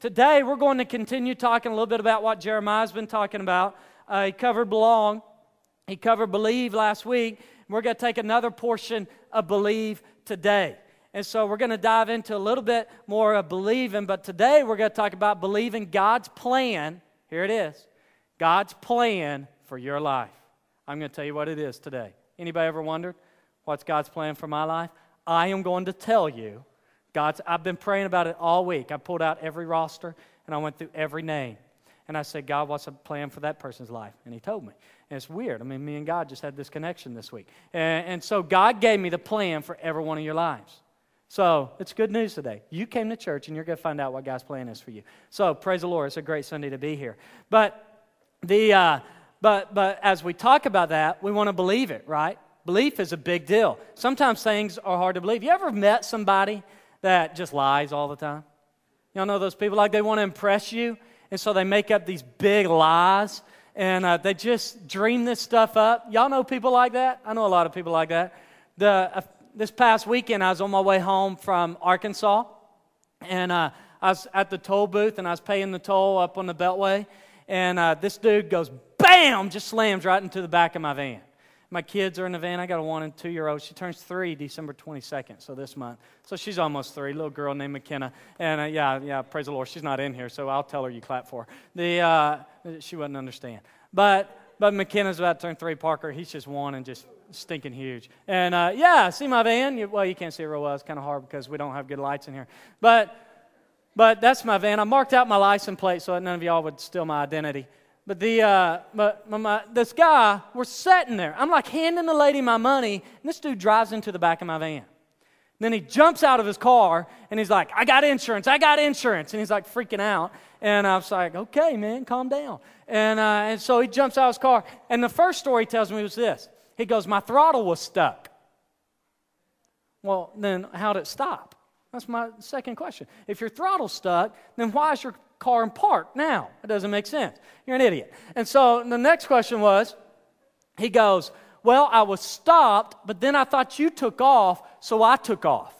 Today, we're going to continue talking a little bit about what Jeremiah's been talking about. Uh, he covered belong, he covered believe last week. We're going to take another portion of believe today. And so we're going to dive into a little bit more of believing, but today we're going to talk about believing God's plan. Here it is God's plan for your life. I'm going to tell you what it is today. Anybody ever wondered what's God's plan for my life? I am going to tell you God's, I've been praying about it all week. I pulled out every roster and I went through every name. And I said, God, what's a plan for that person's life? And He told me. And it's weird. I mean, me and God just had this connection this week. And, and so God gave me the plan for every one of your lives. So it's good news today. You came to church and you're going to find out what God's plan is for you. So praise the Lord. It's a great Sunday to be here. But the uh, but but as we talk about that, we want to believe it, right? Belief is a big deal. Sometimes things are hard to believe. You ever met somebody that just lies all the time? Y'all know those people like they want to impress you, and so they make up these big lies and uh, they just dream this stuff up. Y'all know people like that? I know a lot of people like that. The, uh, this past weekend, I was on my way home from Arkansas, and uh, I was at the toll booth, and I was paying the toll up on the Beltway, and uh, this dude goes, bam, just slams right into the back of my van. My kids are in the van. I got a one and two year old. She turns three December 22nd, so this month. So she's almost three. Little girl named McKenna. And uh, yeah, yeah, praise the Lord. She's not in here, so I'll tell her you clap for her. The, uh, she wouldn't understand. But, but McKenna's about to turn three. Parker, he's just one and just stinking huge. And uh, yeah, see my van? Well, you can't see it real well. It's kind of hard because we don't have good lights in here. But, but that's my van. I marked out my license plate so that none of y'all would steal my identity. But the uh, but my, this guy, we're sitting there. I'm like handing the lady my money, and this dude drives into the back of my van. Then he jumps out of his car and he's like, I got insurance, I got insurance. And he's like freaking out. And I was like, okay, man, calm down. And, uh, and so he jumps out of his car. And the first story he tells me was this He goes, My throttle was stuck. Well, then how'd it stop? That's my second question. If your throttle's stuck, then why is your car and park now? It doesn't make sense. You're an idiot. And so the next question was, he goes, Well, I was stopped, but then I thought you took off, so I took off.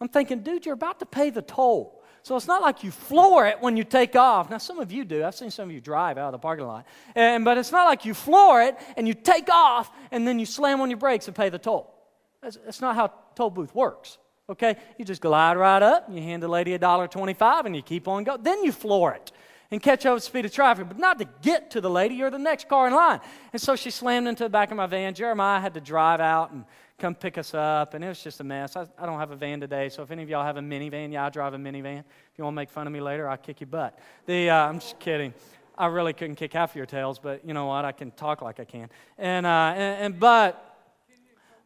I'm thinking, dude, you're about to pay the toll. So it's not like you floor it when you take off. Now, some of you do. I've seen some of you drive out of the parking lot. And, but it's not like you floor it and you take off and then you slam on your brakes and pay the toll. That's, that's not how toll booth works. Okay? You just glide right up, you hand the lady a dollar twenty-five, and you keep on going. Then you floor it and catch up with speed of traffic, but not to get to the lady. You're the next car in line. And so she slammed into the back of my van. Jeremiah had to drive out and come pick us up, and it was just a mess. I, I don't have a van today, so if any of y'all have a minivan, yeah, I drive a minivan. If you want to make fun of me later, I'll kick your butt. The, uh, I'm just kidding. I really couldn't kick half of your tails, but you know what? I can talk like I can. And, uh, and, and but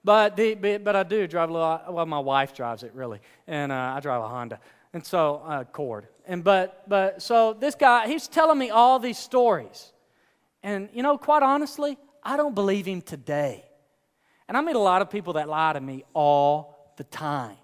but, the, but I do drive a little, well, my wife drives it really, and uh, I drive a Honda. And so, uh, Accord. And but, but, so this guy, he's telling me all these stories. And, you know, quite honestly, I don't believe him today. And I meet a lot of people that lie to me all the time.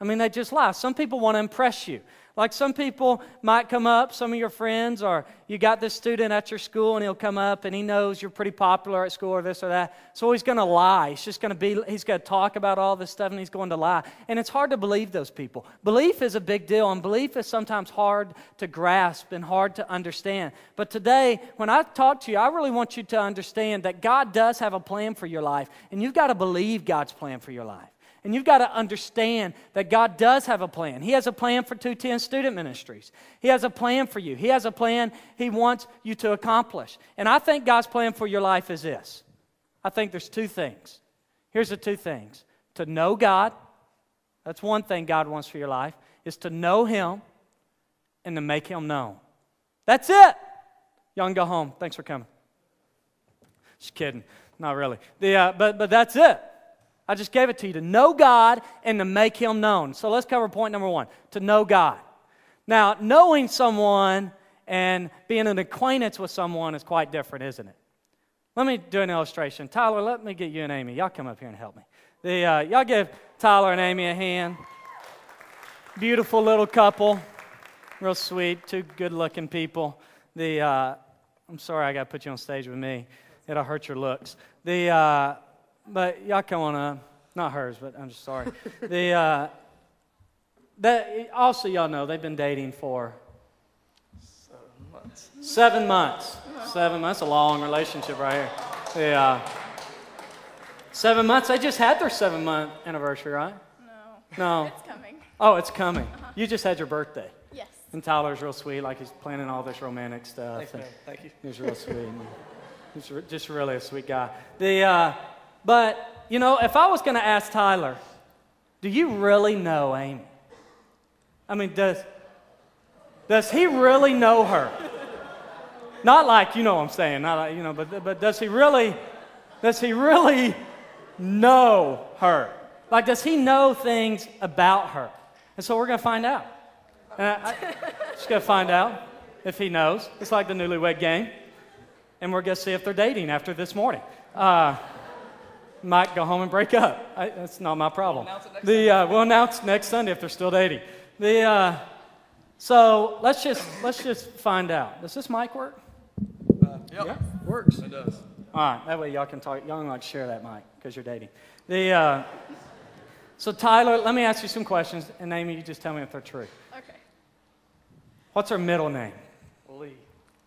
I mean, they just lie. Some people want to impress you. Like some people might come up, some of your friends, or you got this student at your school and he'll come up and he knows you're pretty popular at school or this or that. So he's going to lie. He's just going to be, he's going to talk about all this stuff and he's going to lie. And it's hard to believe those people. Belief is a big deal and belief is sometimes hard to grasp and hard to understand. But today, when I talk to you, I really want you to understand that God does have a plan for your life and you've got to believe God's plan for your life. And you've got to understand that God does have a plan. He has a plan for 210 student ministries. He has a plan for you. He has a plan He wants you to accomplish. And I think God's plan for your life is this I think there's two things. Here's the two things to know God, that's one thing God wants for your life, is to know Him and to make Him known. That's it. Y'all can go home. Thanks for coming. Just kidding. Not really. The, uh, but, but that's it. I just gave it to you to know God and to make Him known. So let's cover point number one to know God. Now, knowing someone and being an acquaintance with someone is quite different, isn't it? Let me do an illustration. Tyler, let me get you and Amy. Y'all come up here and help me. The, uh, y'all give Tyler and Amy a hand. Beautiful little couple, real sweet, two good looking people. The, uh, I'm sorry I got to put you on stage with me. It'll hurt your looks. The, uh, but y'all come on up. Not hers, but I'm just sorry. the, uh, that, also, y'all know they've been dating for seven months. Seven months. Seven months, a long relationship right here. Yeah. Seven months. They just had their seven month anniversary, right? No. No. It's coming. Oh, it's coming. You just had your birthday. Yes. And Tyler's real sweet, like he's planning all this romantic stuff. Thanks, and man. Thank you. He's real sweet. He's re- just really a sweet guy. The, uh, but, you know, if I was going to ask Tyler, do you really know Amy? I mean, does, does he really know her? Not like, you know what I'm saying, not like, you know, but, but does he really, does he really know her? Like, does he know things about her? And so we're going to find out. And I, I, just going to find out if he knows. It's like the newlywed game. And we're going to see if they're dating after this morning. Uh, might go home and break up. I, that's not my problem. We'll announce it next the, uh, we'll announce next Sunday if they're still dating. The, uh, so let's just, let's just find out. Does this mic work? Uh, yep. Works. It does. All right, that way y'all can talk. Y'all can like share that mic because you're dating. The, uh, so Tyler, let me ask you some questions, and Amy, you just tell me if they're true. Okay. What's her middle name? Lee.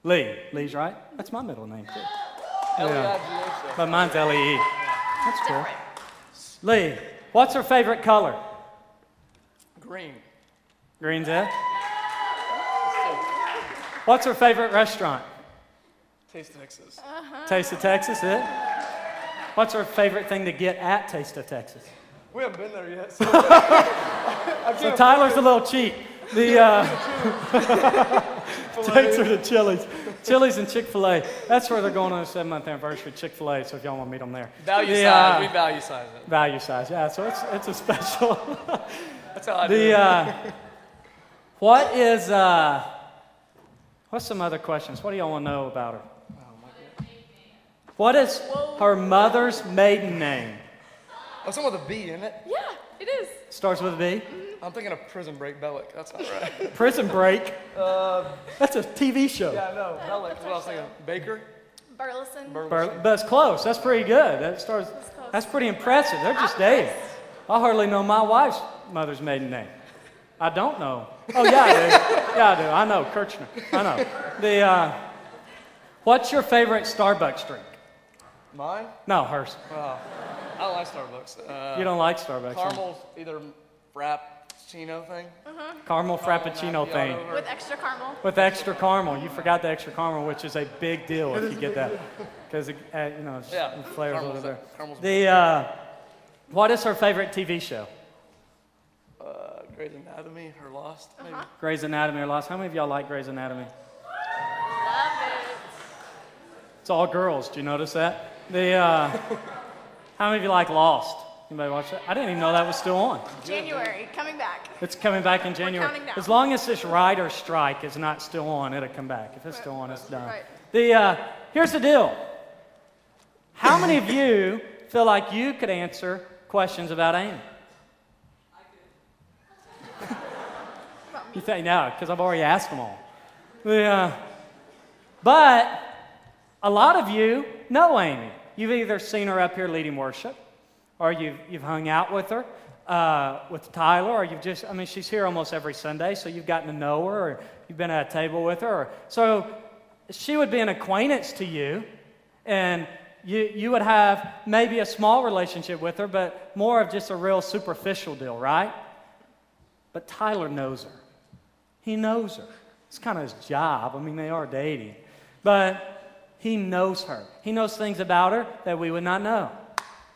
Lee. Lee's right. That's my middle name too. L-E-I-G-H, But mine's L E E. That's cool. Lee, what's her favorite color? though. Green. Green's it. What's her favorite restaurant? Taste of Texas. Uh-huh. Taste of Texas, it. What's her favorite thing to get at Taste of Texas? We haven't been there yet. So So Tyler's a little cheap. The uh, takes her to Chili's, Chili's and Chick Fil A. That's where they're going on a seven month anniversary. Chick Fil A. So if y'all want to meet them there, value The, size. uh, we value size it. value size. Yeah. So it's it's a special. That's how I do it. uh, what is uh, what's some other questions? What do y'all want to know about her? Oh, my God. What is her mother's maiden name? Oh, someone with a B in it. Yeah, it is. Starts with a B. I'm thinking of Prison Break Bellick. That's not right. Prison Break. uh, That's a TV show. yeah, no, Bellick. What I was thinking. Baker. Burleson. Burleson. Bur- But it's close. That's pretty good. That starts. close. That's pretty impressive. They're just I'm dating. I hardly know my wife's mother's maiden name. I don't know. Oh yeah, I do. Yeah, I do. I know Kirchner. I know. The. Uh, what's your favorite Starbucks drink? Mine. No, hers. Wow. I don't like Starbucks. Uh, You don't like Starbucks. huh? caramel, either frappuccino thing. Caramel frappuccino thing With extra caramel. with extra caramel. You forgot the extra caramel, which is a big deal if you get that, because uh, you know it's- Yeah, it flavors a caramel's little the- bit. The. Uh, what is her favorite TV show? Uh, Grey's Anatomy or Lost, maybe. Grey's Anatomy or Lost. How many of y'all like Grey's Anatomy? Love it. It's all girls. Do you notice that? The. Uh, how many of you like Lost? Anybody watch that? I didn't even know that was still on. January, coming back. It's coming back in January. counting down. As long as this rider strike is not still on, it'll come back. If it's still on, it's done. Right. The, uh, here's the deal. How many of you feel like you could answer questions about Amy? You think no, because I've already asked them all. The, uh, but a lot of you know Amy. You've either seen her up here leading worship, or you've, you've hung out with her, uh, with Tyler, or you've just, I mean, she's here almost every Sunday, so you've gotten to know her, or you've been at a table with her. So she would be an acquaintance to you, and you, you would have maybe a small relationship with her, but more of just a real superficial deal, right? But Tyler knows her. He knows her. It's kind of his job. I mean, they are dating. But he knows her. He knows things about her that we would not know.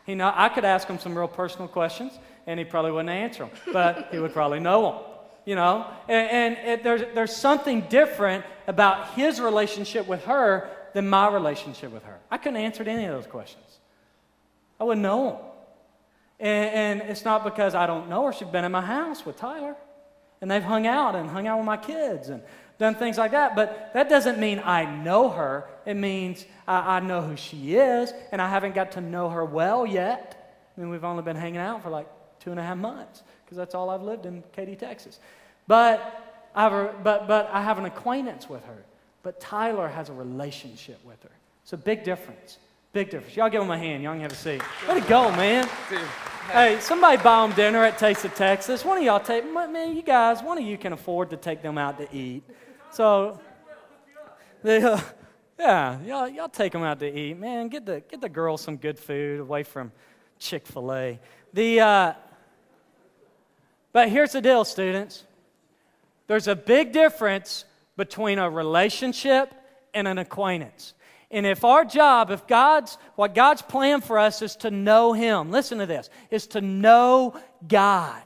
He know, I could ask him some real personal questions, and he probably wouldn't answer them, but he would probably know them. You know? And, and it, there's, there's something different about his relationship with her than my relationship with her. I couldn't answer any of those questions. I wouldn't know them. And, and it's not because I don't know her. She's been in my house with Tyler. And they've hung out and hung out with my kids and done things like that. But that doesn't mean I know her. It means I, I know who she is, and I haven't got to know her well yet. I mean, we've only been hanging out for like two and a half months because that's all I've lived in Katy, Texas. But I, have a, but, but I have an acquaintance with her. But Tyler has a relationship with her. It's a big difference. Big difference. Y'all give him a hand. Y'all can have a seat. Way to go, man. Hey, somebody buy them dinner at Taste of Texas. One of y'all take, man, you guys, one of you can afford to take them out to eat. So, They, uh, yeah, y'all, y'all take them out to eat. Man, get the, get the girls some good food away from Chick fil A. The, uh, but here's the deal, students there's a big difference between a relationship and an acquaintance. And if our job, if God's, what God's plan for us is to know Him, listen to this, is to know God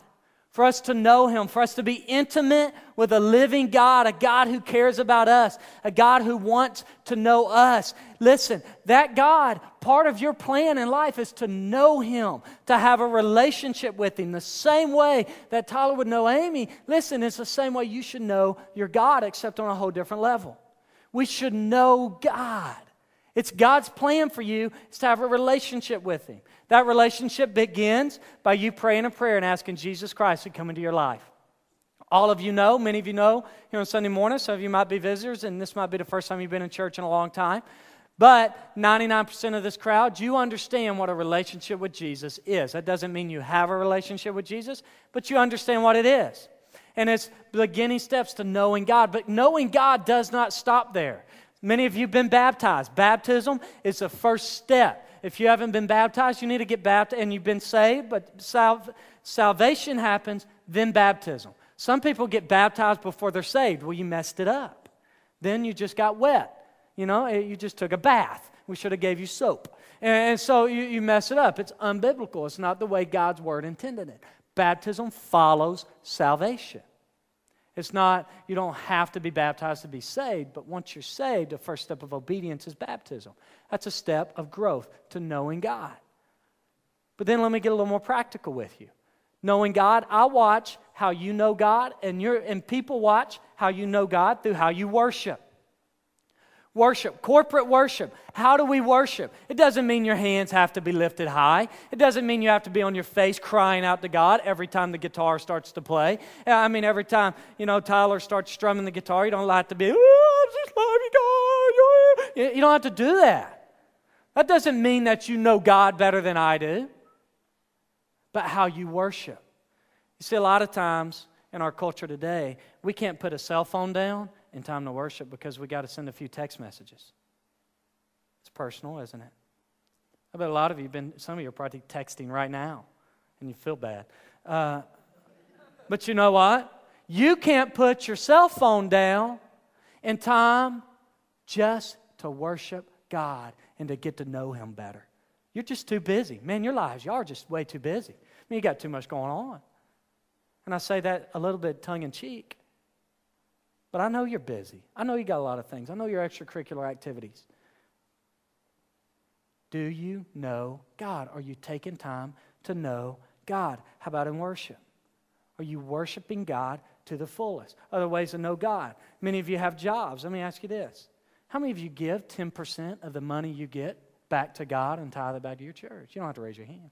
for us to know Him, for us to be intimate with a living God, a God who cares about us, a God who wants to know us. Listen, that God, part of your plan in life is to know Him, to have a relationship with Him. The same way that Tyler would know Amy, listen, it's the same way you should know your God, except on a whole different level. We should know God. It's God's plan for you is to have a relationship with Him. That relationship begins by you praying a prayer and asking Jesus Christ to come into your life. All of you know, many of you know, here on Sunday morning, some of you might be visitors, and this might be the first time you've been in church in a long time. But 99% of this crowd, you understand what a relationship with Jesus is. That doesn't mean you have a relationship with Jesus, but you understand what it is. And it's beginning steps to knowing God. But knowing God does not stop there. Many of you have been baptized. Baptism is the first step. If you haven't been baptized, you need to get baptized and you've been saved, but sal- salvation happens, then baptism. Some people get baptized before they're saved. Well, you messed it up. Then you just got wet. You know, eh, you just took a bath. We should have gave you soap. And so you, you mess it up. It's unbiblical. It's not the way God's word intended it. Baptism follows salvation. It's not, you don't have to be baptized to be saved, but once you're saved, the first step of obedience is baptism. That's a step of growth to knowing God. But then let me get a little more practical with you. Knowing God, I watch how you know God, and, you and people watch how you know God through how you worship. Worship, corporate worship. How do we worship? It doesn't mean your hands have to be lifted high. It doesn't mean you have to be on your face crying out to God every time the guitar starts to play. Uh, I mean, every time, you know, Tyler starts strumming the guitar, you don't have to be, oh, I just love you, God. You don't have to do that. That doesn't mean that you know God better than I do, but how you worship. You see, a lot of times in our culture today, we can't put a cell phone down in time to worship because we got to send a few text messages. It's personal, isn't it? I bet a lot of you have been, some of you are probably texting right now and you feel bad. Uh, but you know what? You can't put your cell phone down in time just to worship God and to get to know Him better. You're just too busy. Man, your lives, y'all are just way too busy. I mean, you got too much going on. And I say that a little bit tongue in cheek. But I know you're busy. I know you got a lot of things. I know your extracurricular activities. Do you know God? Are you taking time to know God? How about in worship? Are you worshiping God to the fullest? Other ways to know God. Many of you have jobs. Let me ask you this How many of you give 10% of the money you get back to God and tithe it back to your church? You don't have to raise your hand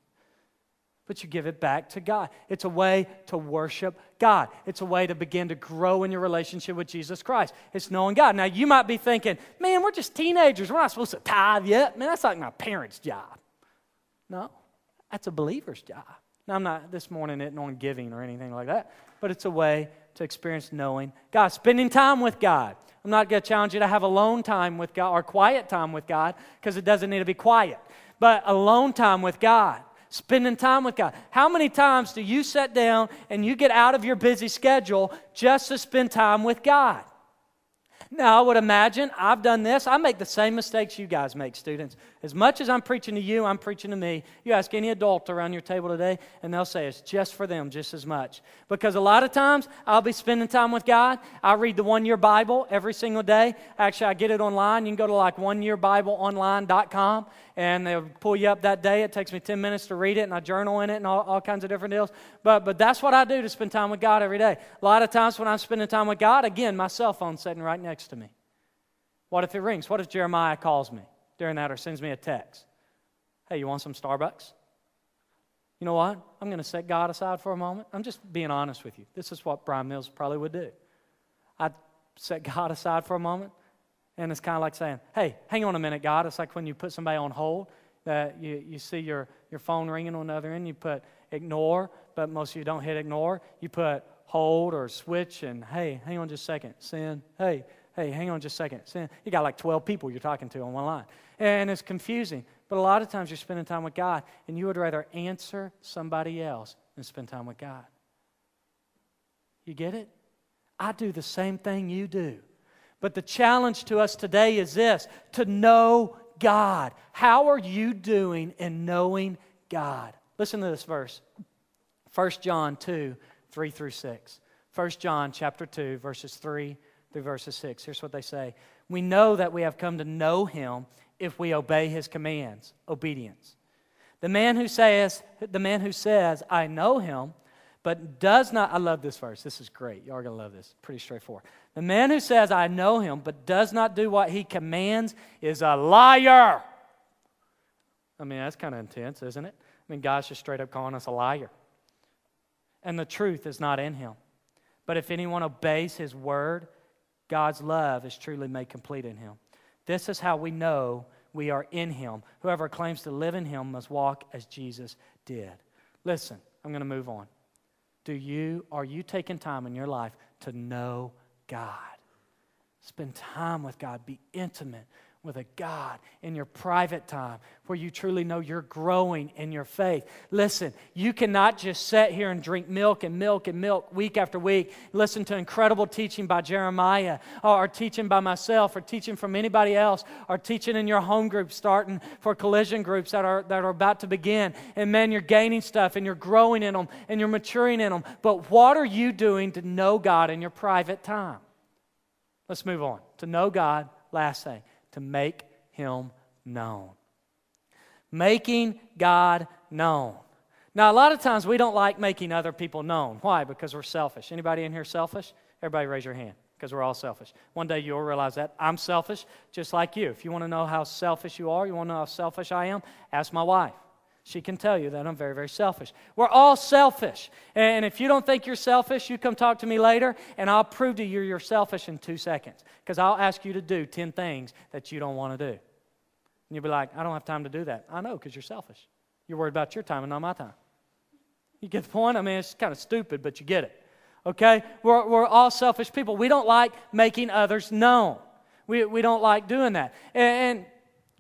but you give it back to God. It's a way to worship God. It's a way to begin to grow in your relationship with Jesus Christ. It's knowing God. Now, you might be thinking, man, we're just teenagers. We're not supposed to tithe yet. Man, that's like my parents' job. No, that's a believer's job. Now, I'm not this morning it on giving or anything like that, but it's a way to experience knowing God, spending time with God. I'm not going to challenge you to have alone time with God or quiet time with God because it doesn't need to be quiet, but alone time with God spending time with God. How many times do you sit down and you get out of your busy schedule just to spend time with God? Now, I would imagine I've done this. I make the same mistakes you guys make, students. As much as I'm preaching to you, I'm preaching to me. You ask any adult around your table today, and they'll say it's just for them just as much. Because a lot of times I'll be spending time with God. I read the one year Bible every single day. Actually, I get it online. You can go to like oneyearbibleonline.com, and they'll pull you up that day. It takes me 10 minutes to read it, and I journal in it and all, all kinds of different deals. But, but that's what I do to spend time with God every day. A lot of times when I'm spending time with God, again, my cell phone's sitting right next to me. What if it rings? What if Jeremiah calls me during that or sends me a text? Hey, you want some Starbucks? You know what? I'm going to set God aside for a moment. I'm just being honest with you. This is what Brian Mills probably would do. I'd set God aside for a moment, and it's kind of like saying, hey, hang on a minute, God. It's like when you put somebody on hold, that you, you see your, your phone ringing on the other end, you put ignore, but most of you don't hit ignore. You put hold or switch, and hey, hang on just a second. Send, hey, hey, hang on just a second. So you got like 12 people you're talking to on one line. And it's confusing. But a lot of times you're spending time with God, and you would rather answer somebody else than spend time with God. You get it? I do the same thing you do. But the challenge to us today is this to know God. How are you doing in knowing God? Listen to this verse 1 John 2 3 through 6. 1 John chapter 2, verses 3 through verses 6. Here's what they say We know that we have come to know him if we obey his commands. Obedience. The man who says, the man who says, I know him, but does not, I love this verse. This is great. Y'all are going to love this. Pretty straightforward. The man who says, I know him, but does not do what he commands is a liar. I mean, that's kind of intense, isn't it? I mean, God's just straight up calling us a liar. And the truth is not in him. But if anyone obeys his word, God's love is truly made complete in him. This is how we know we are in him. Whoever claims to live in him must walk as Jesus did. Listen, I'm going to move on. Do you, are you taking time in your life to know God? Spend time with God. Be intimate with a God in your private time where you truly know you're growing in your faith. Listen, you cannot just sit here and drink milk and milk and milk week after week, listen to incredible teaching by Jeremiah or teaching by myself or teaching from anybody else or teaching in your home group starting for collision groups that are, that are about to begin. And man, you're gaining stuff and you're growing in them and you're maturing in them. But what are you doing to know God in your private time? Let's move on. To know God, last thing to make him known. Making God known. Now, a lot of times we don't like making other people known. Why? Because we're selfish. Anybody in here selfish? Everybody raise your hand because we're all selfish. One day you'll realize that I'm selfish just like you. If you want to know how selfish you are, you want to know how selfish I am, ask my wife. She can tell you that I'm very, very selfish. We're all selfish. And if you don't think you're selfish, you come talk to me later, and I'll prove to you you're selfish in two seconds. Because I'll ask you to do 10 things that you don't want to do. And you'll be like, I don't have time to do that. I know, because you're selfish. You're worried about your time and not my time. You get the point? I mean, it's kind of stupid, but you get it. Okay? We're, we're all selfish people. We don't like making others known. We, we don't like doing that. And, and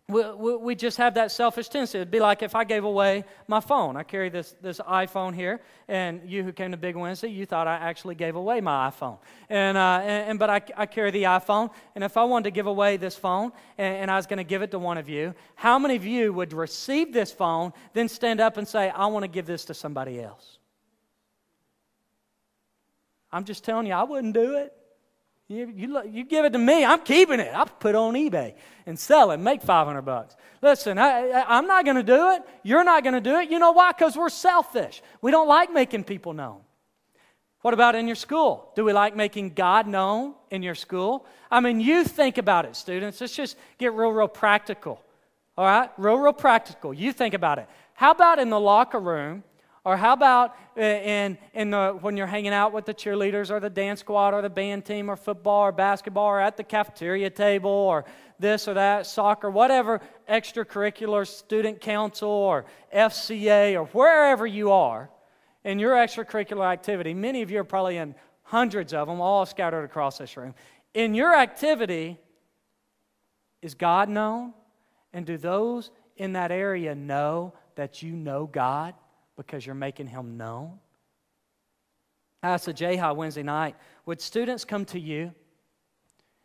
we, we, just have that selfish tendency. It'd be like if I gave away my phone. I carry this, this iPhone here, and you who came to Big Wednesday, you thought I actually gave away my iPhone. And, uh, and, and, but I, I carry the iPhone, and if I wanted to give away this phone, and, and I was going to give it to one of you, how many of you would receive this phone, then stand up and say, I want to give this to somebody else? I'm just telling you, I wouldn't do it. You, you, you, give it to me, I'm keeping it. I'll put it on eBay and sell it, make 500 bucks. Listen, I, I'm not going to do it. You're not going to do it. You know why? Because we're selfish. We don't like making people known. What about in your school? Do we like making God known in your school? I mean, you think about it, students. Let's just get real, real practical. All right? Real, real practical. You think about it. How about in the locker room or how about uh, in, in the, when you're hanging out with the cheerleaders or the dance squad or the band team or football or basketball or at the cafeteria table or this or that, soccer, whatever extracurricular student council or FCA or wherever you are in your extracurricular activity, many of you are probably in hundreds of them, all scattered across this room. In your activity, is God known? And do those in that area know that you know God? Because you're making him known? I asked the JHI Wednesday night, would students come to you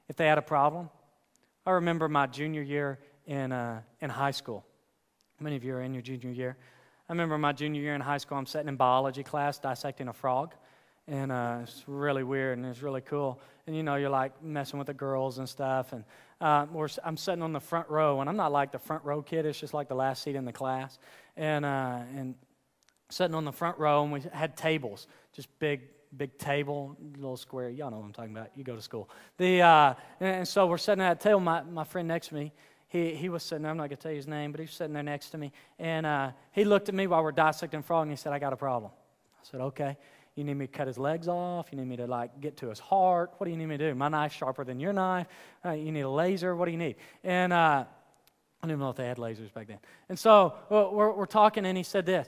if they had a problem? I remember my junior year in, uh, in high school. Many of you are in your junior year. I remember my junior year in high school, I'm sitting in biology class dissecting a frog. And uh, it's really weird and it's really cool. And you know, you're like messing with the girls and stuff. And uh, I'm sitting on the front row, and I'm not like the front row kid, it's just like the last seat in the class. And, uh, and sitting on the front row, and we had tables, just big, big table, little square. Y'all know what I'm talking about. You go to school. The, uh, and so we're sitting at a table. My, my friend next to me, he, he was sitting there. I'm not going to tell you his name, but he was sitting there next to me. And uh, he looked at me while we're dissecting frog, and he said, I got a problem. I said, okay. You need me to cut his legs off? You need me to like get to his heart? What do you need me to do? My knife's sharper than your knife. Uh, you need a laser? What do you need? And uh, I don't even know if they had lasers back then. And so we're, we're talking, and he said this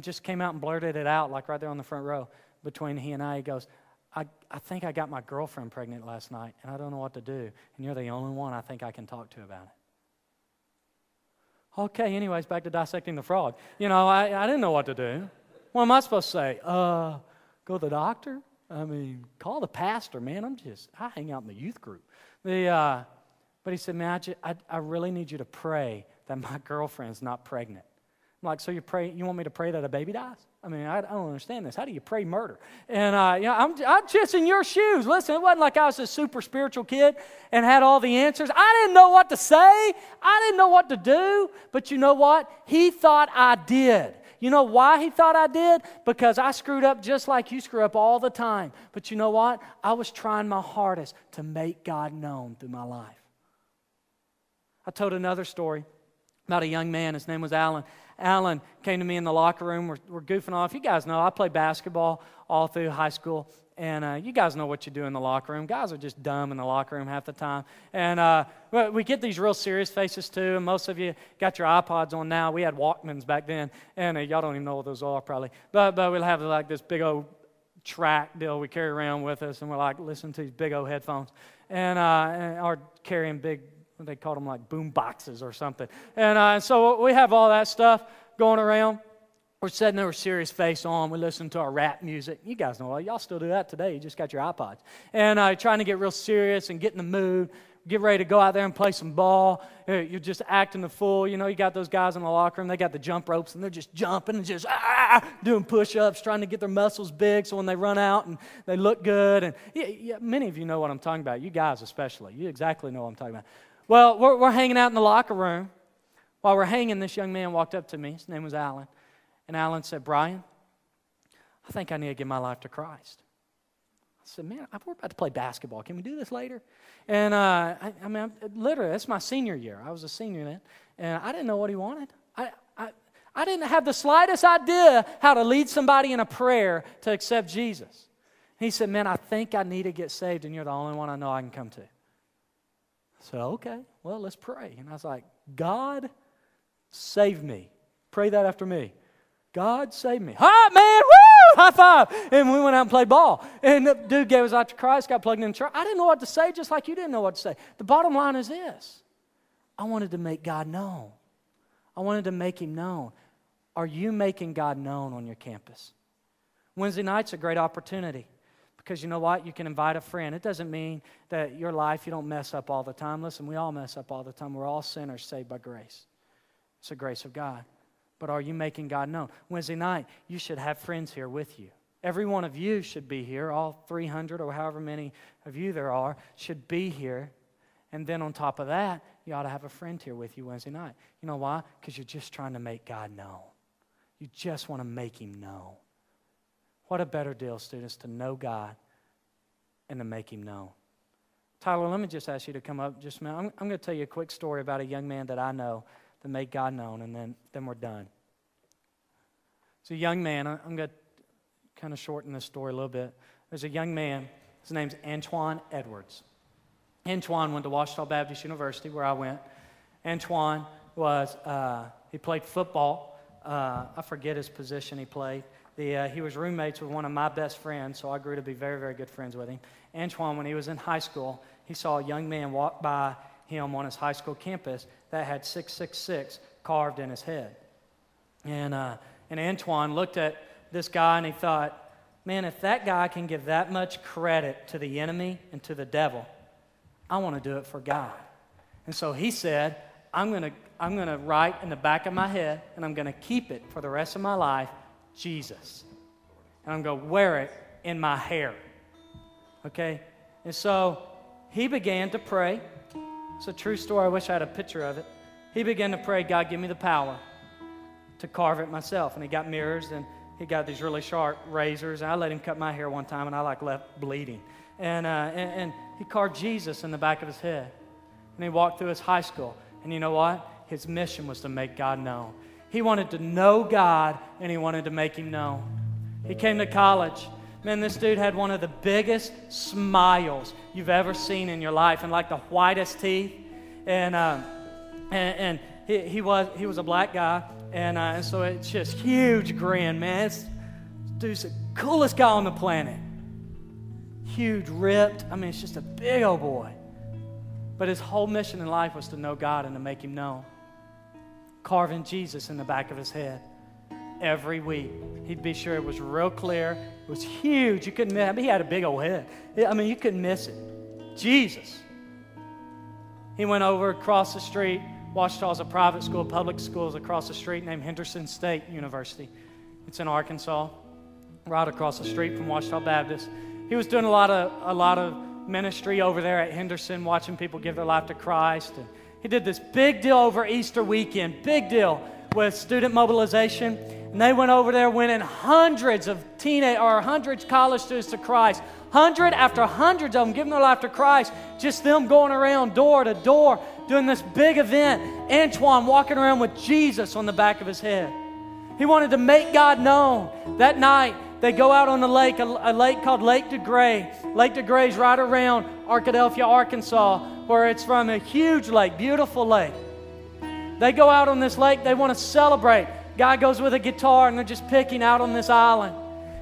just came out and blurted it out, like right there on the front row between he and I. He goes, I, I think I got my girlfriend pregnant last night, and I don't know what to do. And you're the only one I think I can talk to about it. Okay, anyways, back to dissecting the frog. You know, I, I didn't know what to do. What am I supposed to say? Uh, go to the doctor? I mean, call the pastor, man. I'm just, I hang out in the youth group. The, uh, but he said, man, I, just, I, I really need you to pray that my girlfriend's not pregnant. I'm like, so you pray, you want me to pray that a baby dies? I mean, I, I don't understand this. How do you pray murder? And, uh, you know, I'm, I'm just in your shoes. Listen, it wasn't like I was a super spiritual kid and had all the answers. I didn't know what to say. I didn't know what to do. But you know what? He thought I did. You know why he thought I did? Because I screwed up just like you screw up all the time. But you know what? I was trying my hardest to make God known through my life. I told another story about a young man. His name was Alan. Alan came to me in the locker room. We're, we're goofing off. You guys know I played basketball all through high school. And uh, you guys know what you do in the locker room. Guys are just dumb in the locker room half the time. And uh, we get these real serious faces too. And most of you got your iPods on now. We had Walkmans back then. And uh, y'all don't even know what those are probably. But, but we'll have like this big old track deal we carry around with us. And we're like listening to these big old headphones. And, uh, and or carrying big they called them like boom boxes or something. And uh, so we have all that stuff going around. We're there with serious face on. We listen to our rap music. You guys know, y'all still do that today. You just got your iPods. And uh, trying to get real serious and get in the mood. Get ready to go out there and play some ball. Uh, you're just acting the fool. You know, you got those guys in the locker room. They got the jump ropes and they're just jumping and just ah, doing push ups, trying to get their muscles big so when they run out and they look good. And yeah, yeah, many of you know what I'm talking about. You guys, especially. You exactly know what I'm talking about. Well, we're, we're hanging out in the locker room. While we're hanging, this young man walked up to me. His name was Alan. And Alan said, Brian, I think I need to give my life to Christ. I said, man, we're about to play basketball. Can we do this later? And uh, I, I, mean, literally, that's my senior year. I was a senior then. And I didn't know what he wanted. I, I, I didn't have the slightest idea how to lead somebody in a prayer to accept Jesus. He said, man, I think I need to get saved, and you're the only one I know I can come to. Said, okay, well, let's pray. And I was like, God, save me. Pray that after me. God, save me. Hot man, woo! High five. And we went out and played ball. And the dude gave us out to Christ, got plugged in church. I didn't know what to say, just like you didn't know what to say. The bottom line is this I wanted to make God known. I wanted to make him known. Are you making God known on your campus? Wednesday night's a great opportunity. Because you know what? You can invite a friend. It doesn't mean that your life, you don't mess up all the time. Listen, we all mess up all the time. We're all sinners saved by grace. It's the grace of God. But are you making God known? Wednesday night, you should have friends here with you. Every one of you should be here. All 300 or however many of you there are should be here. And then on top of that, you ought to have a friend here with you Wednesday night. You know why? Because you're just trying to make God known. You just want to make Him known. What a better deal, students, to know God and to make Him known. Tyler, let me just ask you to come up just a minute. I'm, I'm going to tell you a quick story about a young man that I know that made God known, and then, then we're done. It's a young man. I'm going to kind of shorten this story a little bit. There's a young man. His name's Antoine Edwards. Antoine went to Ouachita Baptist University, where I went. Antoine was, uh, he played football. Uh, I forget his position he played. The, uh, he was roommates with one of my best friends, so I grew to be very, very good friends with him. Antoine, when he was in high school, he saw a young man walk by him on his high school campus that had 666 carved in his head. And, uh, and Antoine looked at this guy and he thought, man, if that guy can give that much credit to the enemy and to the devil, I want to do it for God. And so he said, I'm going to I'm going to write in the back of my head and I'm going to keep it for the rest of my life Jesus. And I'm going to wear it in my hair. Okay? And so he began to pray. It's a true story. I wish I had a picture of it. He began to pray, God, give me the power to carve it myself. And he got mirrors and he got these really sharp razors. And I let him cut my hair one time and I like left bleeding. And, uh, and, and he carved Jesus in the back of his head. And he walked through his high school. And you know what? His mission was to make God known. He wanted to know God and he wanted to make him known. He came to college. Man, this dude had one of the biggest smiles you've ever seen in your life and like the whitest teeth. And, uh, and, and he, he, was, he was a black guy. And, uh, and so it's just huge grin, man. It's, dude's the coolest guy on the planet. huge, ripped. I mean, it's just a big old boy. But his whole mission in life was to know God and to make him known. Carving Jesus in the back of his head every week. He'd be sure it was real clear. It was huge. You couldn't miss I mean, he had a big old head. I mean, you couldn't miss it. Jesus. He went over across the street. Ouachita's a private school, public schools across the street named Henderson State University. It's in Arkansas, right across the street from Ouachita Baptist. He was doing a lot of a lot of ministry over there at Henderson, watching people give their life to Christ. And he did this big deal over Easter weekend, big deal with student mobilization. And they went over there winning hundreds of teenage or hundreds college students to Christ. Hundred after hundreds of them giving their life to Christ. Just them going around door to door doing this big event. Antoine walking around with Jesus on the back of his head. He wanted to make God known. That night, they go out on the lake, a, a lake called Lake DeGray. Lake DeGray is right around Arkadelphia, Arkansas, where it's from a huge lake, beautiful lake. They go out on this lake, they want to celebrate. Guy goes with a guitar and they're just picking out on this island.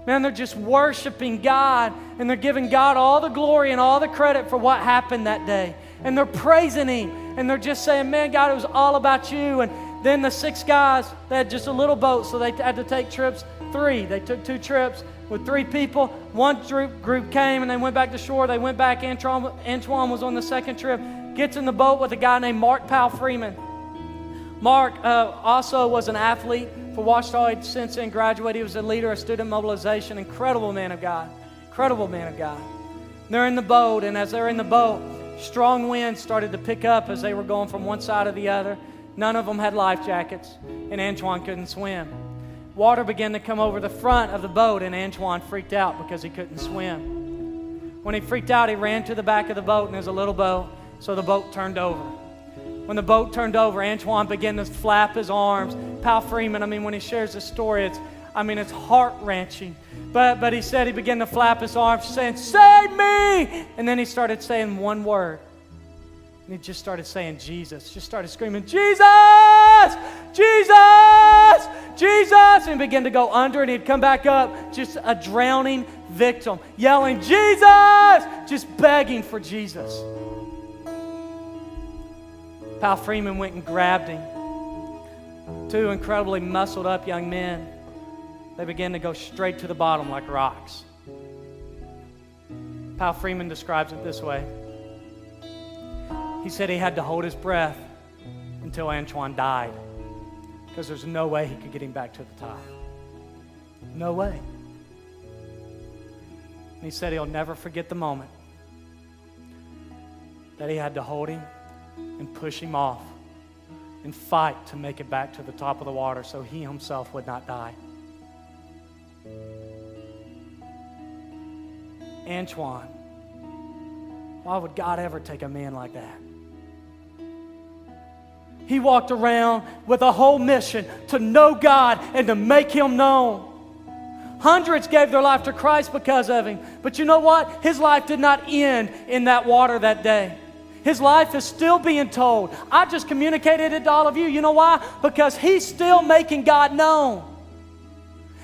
Man, they're just worshiping God and they're giving God all the glory and all the credit for what happened that day. And they're praising Him and they're just saying, Man, God, it was all about you. And then the six guys, they had just a little boat, so they had to take trips three. They took two trips with three people. One group, group came and they went back to shore. They went back. Antoine, Antoine was on the second trip, gets in the boat with a guy named Mark Powell Freeman. Mark uh, also was an athlete for Ouachita. He'd since then graduated. He was a leader of student mobilization. Incredible man of God. Incredible man of God. They're in the boat, and as they're in the boat, strong winds started to pick up as they were going from one side to the other. None of them had life jackets, and Antoine couldn't swim. Water began to come over the front of the boat, and Antoine freaked out because he couldn't swim. When he freaked out, he ran to the back of the boat, and there's a little boat, so the boat turned over. When the boat turned over, Antoine began to flap his arms. Powell Freeman, I mean, when he shares this story, it's, I mean, it's heart wrenching. But, but he said he began to flap his arms, saying, Save me! And then he started saying one word. And he just started saying Jesus. Just started screaming, Jesus! Jesus! Jesus! And began to go under and he'd come back up, just a drowning victim, yelling, Jesus! Just begging for Jesus. Powell Freeman went and grabbed him. Two incredibly muscled up young men. They began to go straight to the bottom like rocks. Powell Freeman describes it this way He said he had to hold his breath until Antoine died because there's no way he could get him back to the top. No way. And he said he'll never forget the moment that he had to hold him and push him off and fight to make it back to the top of the water so he himself would not die. Antoine, why would God ever take a man like that? He walked around with a whole mission to know God and to make Him known. Hundreds gave their life to Christ because of Him. But you know what? His life did not end in that water that day. His life is still being told. I just communicated it to all of you. You know why? Because he's still making God known.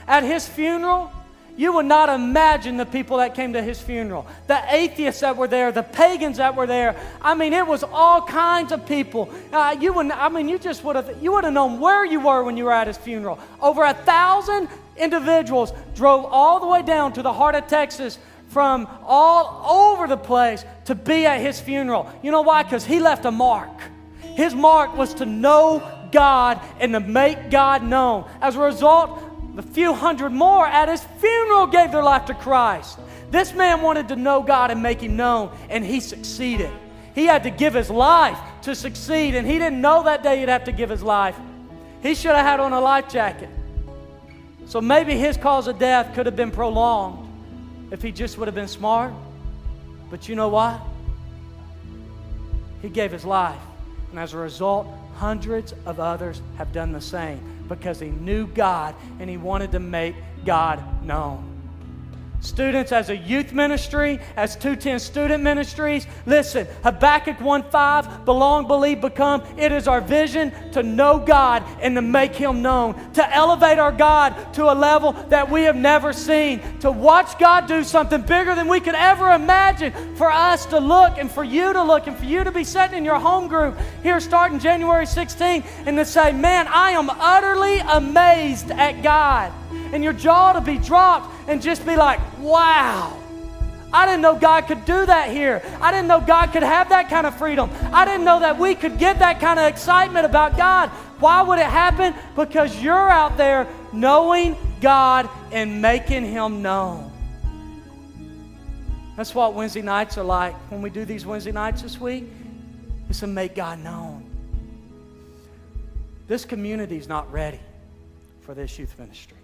At his funeral, you would not imagine the people that came to his funeral, the atheists that were there, the pagans that were there. I mean, it was all kinds of people. Uh, you would, I mean, you just would have, you would have known where you were when you were at his funeral. Over a thousand individuals drove all the way down to the heart of Texas from all over the place to be at his funeral. You know why? Because he left a mark. His mark was to know God and to make God known. As a result, the few hundred more at his funeral gave their life to Christ. This man wanted to know God and make him known, and he succeeded. He had to give his life to succeed, and he didn't know that day he'd have to give his life. He should have had on a life jacket. So maybe his cause of death could have been prolonged if he just would have been smart. But you know what? He gave his life. And as a result, hundreds of others have done the same because he knew God and he wanted to make God known. Students as a youth ministry, as 210 student ministries. Listen, Habakkuk 1:5, belong, believe, become. It is our vision to know God and to make Him known, to elevate our God to a level that we have never seen, to watch God do something bigger than we could ever imagine, for us to look and for you to look and for you to be sitting in your home group here starting January 16 and to say, Man, I am utterly amazed at God. And your jaw to be dropped and just be like, wow. I didn't know God could do that here. I didn't know God could have that kind of freedom. I didn't know that we could get that kind of excitement about God. Why would it happen? Because you're out there knowing God and making Him known. That's what Wednesday nights are like. When we do these Wednesday nights this week, it's to make God known. This community is not ready for this youth ministry.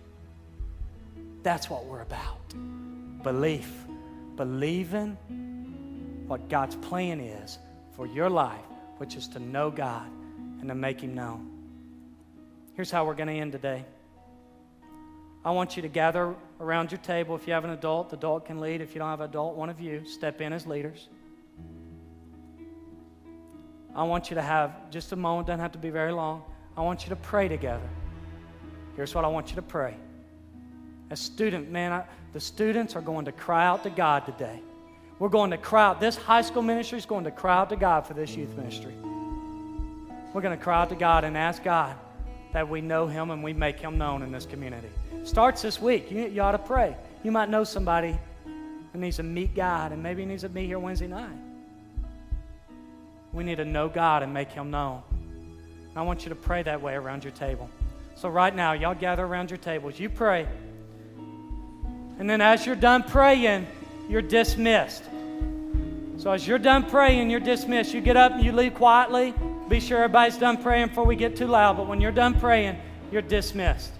That's what we're about belief. Believing what God's plan is for your life, which is to know God and to make Him known. Here's how we're going to end today. I want you to gather around your table. If you have an adult, the adult can lead. If you don't have an adult, one of you step in as leaders. I want you to have just a moment, doesn't have to be very long. I want you to pray together. Here's what I want you to pray. As student, man, I, the students are going to cry out to God today. We're going to cry out. This high school ministry is going to cry out to God for this youth ministry. We're going to cry out to God and ask God that we know Him and we make Him known in this community. Starts this week. You, you ought to pray. You might know somebody who needs to meet God, and maybe he needs to be here Wednesday night. We need to know God and make Him known. I want you to pray that way around your table. So, right now, y'all gather around your tables. You pray. And then, as you're done praying, you're dismissed. So, as you're done praying, you're dismissed. You get up and you leave quietly. Be sure everybody's done praying before we get too loud. But when you're done praying, you're dismissed.